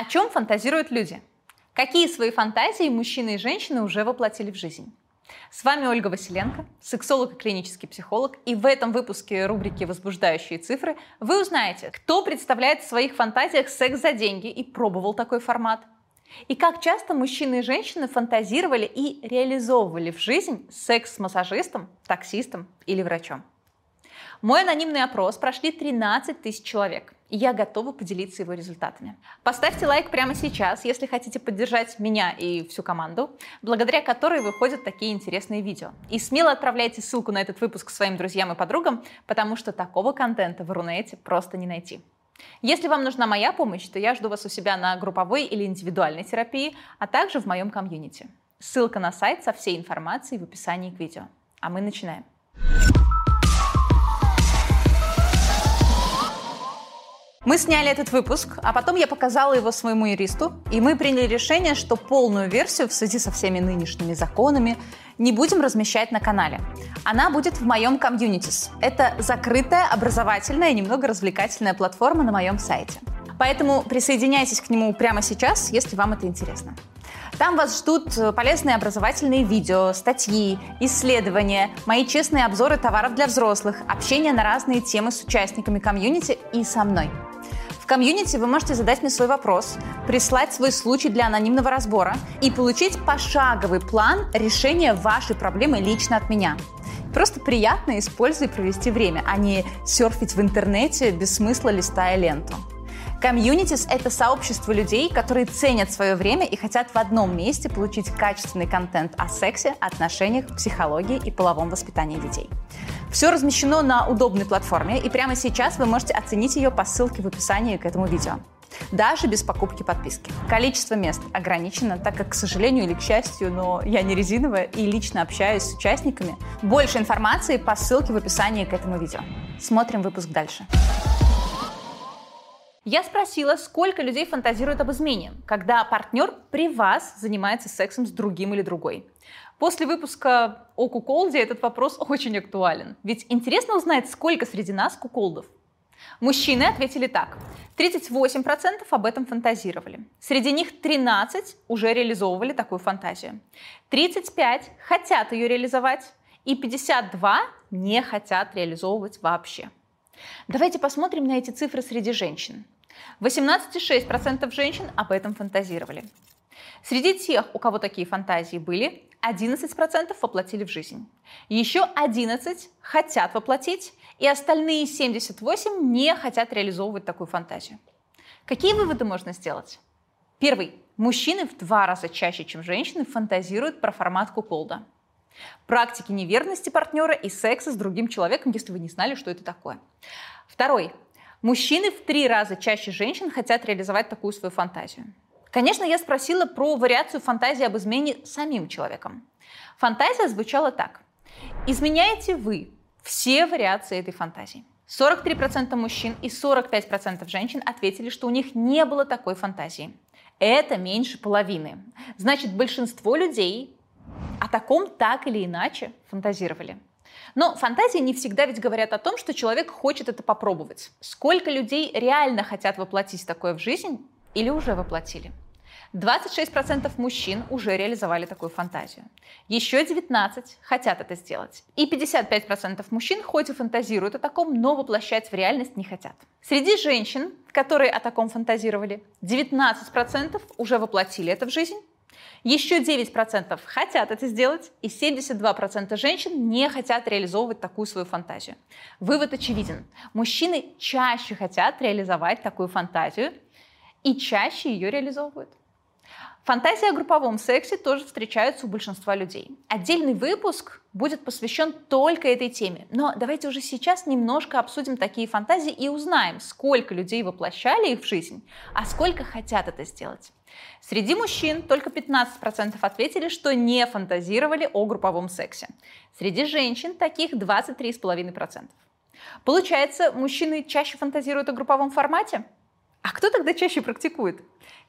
О чем фантазируют люди? Какие свои фантазии мужчины и женщины уже воплотили в жизнь? С вами Ольга Василенко, сексолог и клинический психолог, и в этом выпуске рубрики «Возбуждающие цифры» вы узнаете, кто представляет в своих фантазиях секс за деньги и пробовал такой формат, и как часто мужчины и женщины фантазировали и реализовывали в жизнь секс с массажистом, таксистом или врачом. Мой анонимный опрос прошли 13 тысяч человек, и я готова поделиться его результатами. Поставьте лайк прямо сейчас, если хотите поддержать меня и всю команду, благодаря которой выходят такие интересные видео. И смело отправляйте ссылку на этот выпуск своим друзьям и подругам, потому что такого контента в Рунете просто не найти. Если вам нужна моя помощь, то я жду вас у себя на групповой или индивидуальной терапии, а также в моем комьюнити. Ссылка на сайт со всей информацией в описании к видео. А мы начинаем. Мы сняли этот выпуск, а потом я показала его своему юристу, и мы приняли решение, что полную версию в связи со всеми нынешними законами не будем размещать на канале. Она будет в моем комьюнитис. Это закрытая, образовательная и немного развлекательная платформа на моем сайте. Поэтому присоединяйтесь к нему прямо сейчас, если вам это интересно. Там вас ждут э, полезные образовательные видео, статьи, исследования, мои честные обзоры товаров для взрослых, общение на разные темы с участниками комьюнити и со мной – комьюнити вы можете задать мне свой вопрос, прислать свой случай для анонимного разбора и получить пошаговый план решения вашей проблемы лично от меня. Просто приятно использовать и провести время, а не серфить в интернете без смысла листая ленту. Комьюнитис — это сообщество людей, которые ценят свое время и хотят в одном месте получить качественный контент о сексе, отношениях, психологии и половом воспитании детей. Все размещено на удобной платформе, и прямо сейчас вы можете оценить ее по ссылке в описании к этому видео. Даже без покупки подписки. Количество мест ограничено, так как, к сожалению или к счастью, но я не резиновая и лично общаюсь с участниками. Больше информации по ссылке в описании к этому видео. Смотрим выпуск дальше. Я спросила, сколько людей фантазирует об измене, когда партнер при вас занимается сексом с другим или другой. После выпуска о куколде этот вопрос очень актуален. Ведь интересно узнать, сколько среди нас куколдов. Мужчины ответили так. 38% об этом фантазировали. Среди них 13 уже реализовывали такую фантазию. 35 хотят ее реализовать, и 52 не хотят реализовывать вообще. Давайте посмотрим на эти цифры среди женщин. 18,6% женщин об этом фантазировали. Среди тех, у кого такие фантазии были, 11% воплотили в жизнь. Еще 11 хотят воплотить, и остальные 78 не хотят реализовывать такую фантазию. Какие выводы можно сделать? Первый. Мужчины в два раза чаще, чем женщины, фантазируют про формат куколда. Практики неверности партнера и секса с другим человеком, если вы не знали, что это такое. Второй. Мужчины в три раза чаще женщин хотят реализовать такую свою фантазию. Конечно, я спросила про вариацию фантазии об измене самим человеком. Фантазия звучала так. Изменяете вы все вариации этой фантазии. 43% мужчин и 45% женщин ответили, что у них не было такой фантазии. Это меньше половины. Значит, большинство людей о таком так или иначе фантазировали. Но фантазии не всегда ведь говорят о том, что человек хочет это попробовать. Сколько людей реально хотят воплотить такое в жизнь или уже воплотили? 26% мужчин уже реализовали такую фантазию. Еще 19 хотят это сделать. И 55% мужчин хоть и фантазируют о таком, но воплощать в реальность не хотят. Среди женщин, которые о таком фантазировали, 19% уже воплотили это в жизнь, еще 9% хотят это сделать, и 72% женщин не хотят реализовывать такую свою фантазию. Вывод очевиден. Мужчины чаще хотят реализовать такую фантазию и чаще ее реализовывают. Фантазии о групповом сексе тоже встречаются у большинства людей. Отдельный выпуск будет посвящен только этой теме. Но давайте уже сейчас немножко обсудим такие фантазии и узнаем, сколько людей воплощали их в жизнь, а сколько хотят это сделать. Среди мужчин только 15% ответили, что не фантазировали о групповом сексе. Среди женщин таких 23,5%. Получается, мужчины чаще фантазируют о групповом формате? А кто тогда чаще практикует?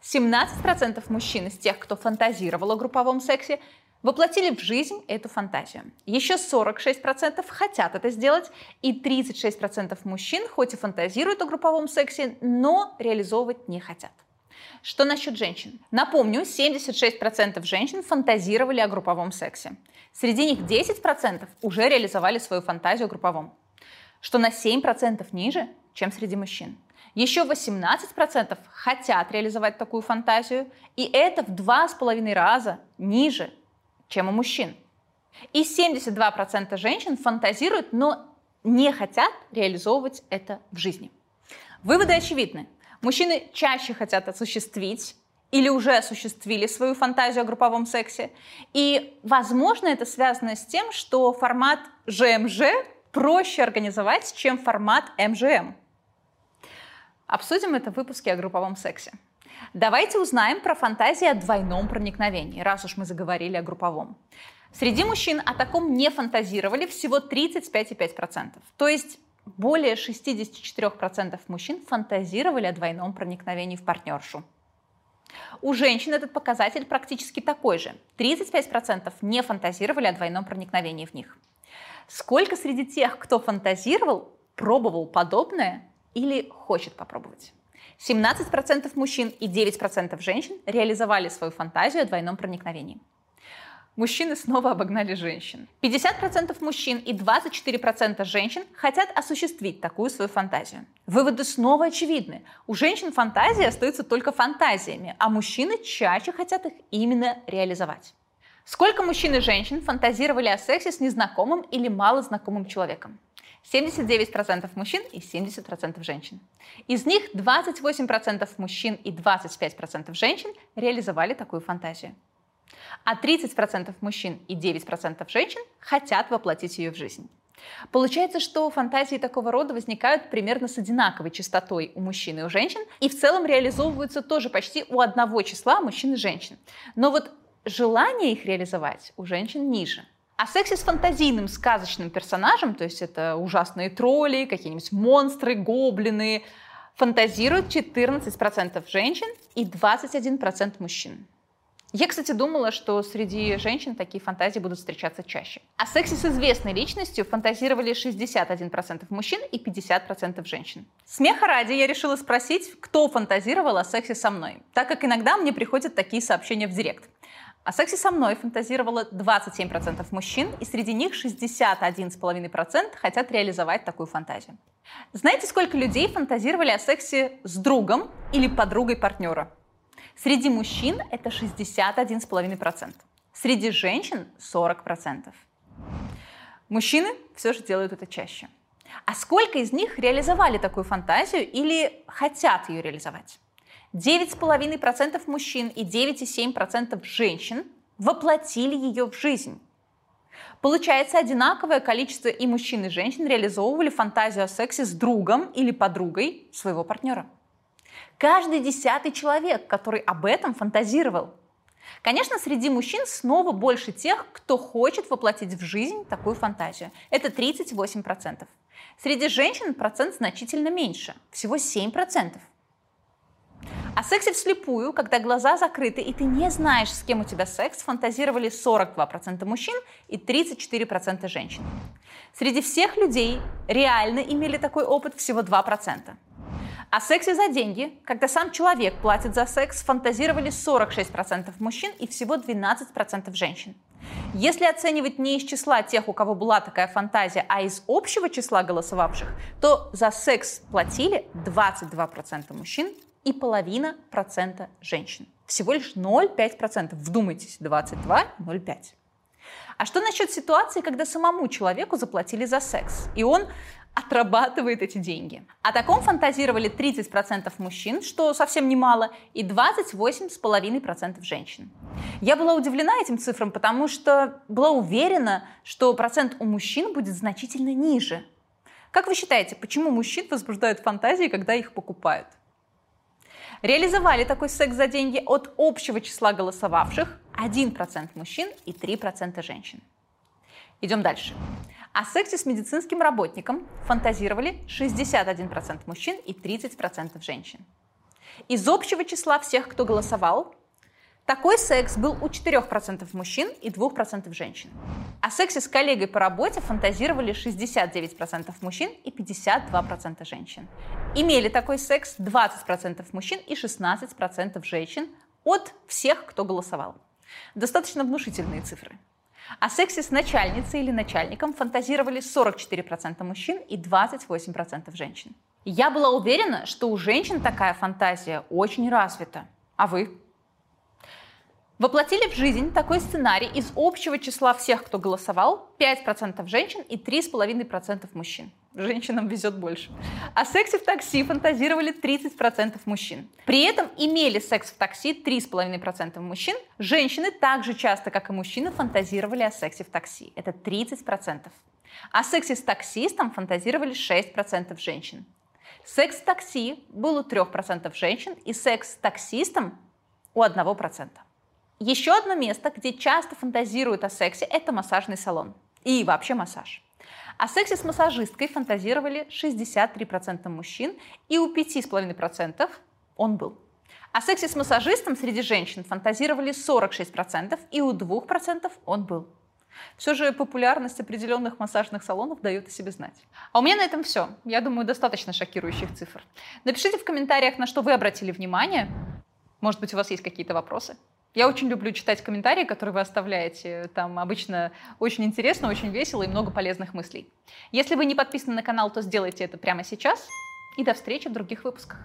17% мужчин из тех, кто фантазировал о групповом сексе, воплотили в жизнь эту фантазию. Еще 46% хотят это сделать, и 36% мужчин хоть и фантазируют о групповом сексе, но реализовывать не хотят. Что насчет женщин? Напомню, 76% женщин фантазировали о групповом сексе. Среди них 10% уже реализовали свою фантазию о групповом, что на 7% ниже, чем среди мужчин. Еще 18% хотят реализовать такую фантазию, и это в два с половиной раза ниже, чем у мужчин. И 72% женщин фантазируют, но не хотят реализовывать это в жизни. Выводы очевидны. Мужчины чаще хотят осуществить или уже осуществили свою фантазию о групповом сексе. И, возможно, это связано с тем, что формат ЖМЖ проще организовать, чем формат МЖМ. Обсудим это в выпуске о групповом сексе. Давайте узнаем про фантазии о двойном проникновении, раз уж мы заговорили о групповом. Среди мужчин о таком не фантазировали всего 35,5%. То есть более 64% мужчин фантазировали о двойном проникновении в партнершу. У женщин этот показатель практически такой же. 35% не фантазировали о двойном проникновении в них. Сколько среди тех, кто фантазировал, пробовал подобное или хочет попробовать? 17% мужчин и 9% женщин реализовали свою фантазию о двойном проникновении мужчины снова обогнали женщин. 50% мужчин и 24% женщин хотят осуществить такую свою фантазию. Выводы снова очевидны. У женщин фантазии остаются только фантазиями, а мужчины чаще хотят их именно реализовать. Сколько мужчин и женщин фантазировали о сексе с незнакомым или малознакомым человеком? 79% мужчин и 70% женщин. Из них 28% мужчин и 25% женщин реализовали такую фантазию а 30% мужчин и 9% женщин хотят воплотить ее в жизнь. Получается, что фантазии такого рода возникают примерно с одинаковой частотой у мужчин и у женщин, и в целом реализовываются тоже почти у одного числа мужчин и женщин. Но вот желание их реализовать у женщин ниже. О сексе с фантазийным сказочным персонажем, то есть это ужасные тролли, какие-нибудь монстры, гоблины, фантазируют 14% женщин и 21% мужчин. Я, кстати, думала, что среди женщин такие фантазии будут встречаться чаще. О сексе с известной личностью фантазировали 61% мужчин и 50% женщин. Смеха ради я решила спросить, кто фантазировал о сексе со мной, так как иногда мне приходят такие сообщения в директ. О сексе со мной фантазировало 27% мужчин, и среди них 61,5% хотят реализовать такую фантазию. Знаете, сколько людей фантазировали о сексе с другом или подругой партнера? Среди мужчин это 61,5%. Среди женщин 40%. Мужчины все же делают это чаще. А сколько из них реализовали такую фантазию или хотят ее реализовать? 9,5% мужчин и 9,7% женщин воплотили ее в жизнь. Получается, одинаковое количество и мужчин, и женщин реализовывали фантазию о сексе с другом или подругой своего партнера. Каждый десятый человек, который об этом фантазировал. Конечно, среди мужчин снова больше тех, кто хочет воплотить в жизнь такую фантазию. Это 38%. Среди женщин процент значительно меньше, всего 7%. О сексе вслепую, когда глаза закрыты и ты не знаешь, с кем у тебя секс, фантазировали 42% мужчин и 34% женщин. Среди всех людей реально имели такой опыт всего 2%. О сексе за деньги, когда сам человек платит за секс, фантазировали 46% мужчин и всего 12% женщин. Если оценивать не из числа тех, у кого была такая фантазия, а из общего числа голосовавших, то за секс платили 22% мужчин и половина процента женщин. Всего лишь 0,5%. Вдумайтесь, 22, 0,5. А что насчет ситуации, когда самому человеку заплатили за секс, и он отрабатывает эти деньги. О таком фантазировали 30% мужчин, что совсем немало, и 28,5% женщин. Я была удивлена этим цифрам, потому что была уверена, что процент у мужчин будет значительно ниже. Как вы считаете, почему мужчин возбуждают фантазии, когда их покупают? Реализовали такой секс за деньги от общего числа голосовавших 1% мужчин и 3% женщин. Идем дальше. О сексе с медицинским работником фантазировали 61% мужчин и 30% женщин. Из общего числа всех, кто голосовал, Такой секс был у 4% мужчин и 2% женщин. О сексе с коллегой по работе фантазировали 69% мужчин и 52% женщин. Имели такой секс 20% мужчин и 16% женщин от всех, кто голосовал. Достаточно внушительные цифры. О сексе с начальницей или начальником фантазировали 44% мужчин и 28% женщин. Я была уверена, что у женщин такая фантазия очень развита. А вы? Воплотили в жизнь такой сценарий из общего числа всех, кто голосовал, 5% женщин и 3,5% мужчин. Женщинам везет больше. О сексе в такси фантазировали 30% мужчин. При этом имели секс в такси 3,5% мужчин. Женщины так же часто, как и мужчины, фантазировали о сексе в такси. Это 30%. О сексе с таксистом фантазировали 6% женщин. Секс в такси был у 3% женщин и секс с таксистом у 1%. Еще одно место, где часто фантазируют о сексе, это массажный салон. И вообще массаж. О сексе с массажисткой фантазировали 63% мужчин, и у 5,5% он был. О сексе с массажистом среди женщин фантазировали 46%, и у 2% он был. Все же популярность определенных массажных салонов дает о себе знать. А у меня на этом все. Я думаю, достаточно шокирующих цифр. Напишите в комментариях, на что вы обратили внимание. Может быть, у вас есть какие-то вопросы. Я очень люблю читать комментарии, которые вы оставляете. Там обычно очень интересно, очень весело и много полезных мыслей. Если вы не подписаны на канал, то сделайте это прямо сейчас. И до встречи в других выпусках.